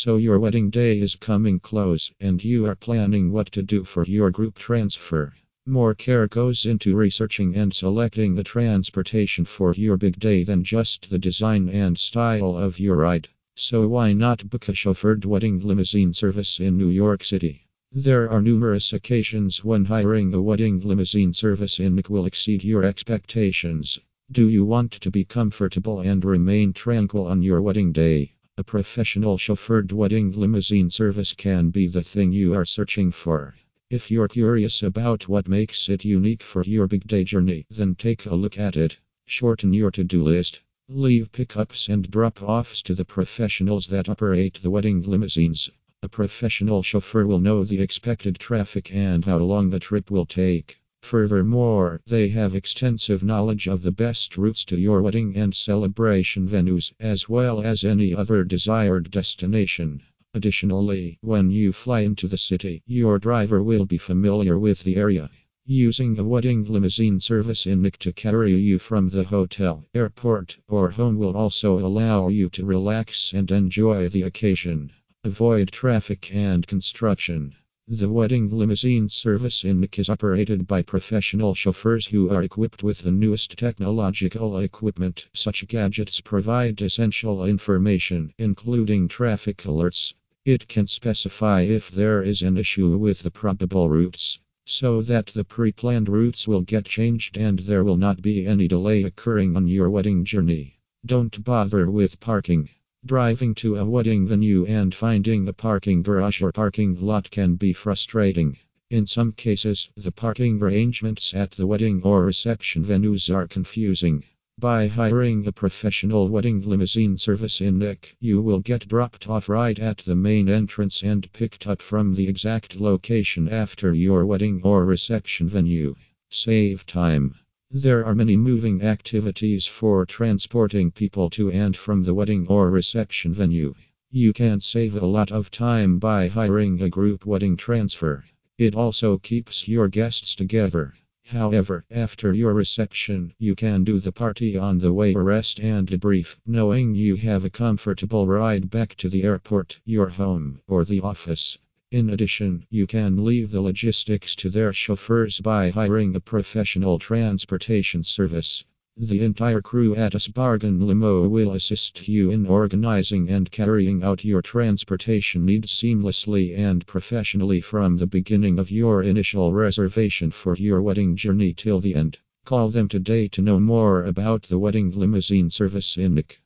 So, your wedding day is coming close, and you are planning what to do for your group transfer. More care goes into researching and selecting the transportation for your big day than just the design and style of your ride. So, why not book a chauffeured wedding limousine service in New York City? There are numerous occasions when hiring a wedding limousine service in NYC will exceed your expectations. Do you want to be comfortable and remain tranquil on your wedding day? A professional chauffeured wedding limousine service can be the thing you are searching for. If you're curious about what makes it unique for your big day journey, then take a look at it. Shorten your to do list. Leave pickups and drop offs to the professionals that operate the wedding limousines. A professional chauffeur will know the expected traffic and how long the trip will take. Furthermore, they have extensive knowledge of the best routes to your wedding and celebration venues, as well as any other desired destination. Additionally, when you fly into the city, your driver will be familiar with the area. Using a wedding limousine service in NYC to carry you from the hotel, airport, or home will also allow you to relax and enjoy the occasion. Avoid traffic and construction. The wedding limousine service in NYC is operated by professional chauffeurs who are equipped with the newest technological equipment. Such gadgets provide essential information, including traffic alerts. It can specify if there is an issue with the probable routes, so that the pre planned routes will get changed and there will not be any delay occurring on your wedding journey. Don't bother with parking. Driving to a wedding venue and finding a parking garage or parking lot can be frustrating. In some cases, the parking arrangements at the wedding or reception venues are confusing. By hiring a professional wedding limousine service in NYC, you will get dropped off right at the main entrance and picked up from the exact location after your wedding or reception venue. Save time. There are many moving activities for transporting people to and from the wedding or reception venue. You can save a lot of time by hiring a group wedding transfer. It also keeps your guests together. However, after your reception, you can do the party on the way rest and debrief, knowing you have a comfortable ride back to the airport, your home, or the office. In addition, you can leave the logistics to their chauffeurs by hiring a professional transportation service. The entire crew at a Bargain Limo will assist you in organizing and carrying out your transportation needs seamlessly and professionally from the beginning of your initial reservation for your wedding journey till the end. Call them today to know more about the wedding limousine service in NYC.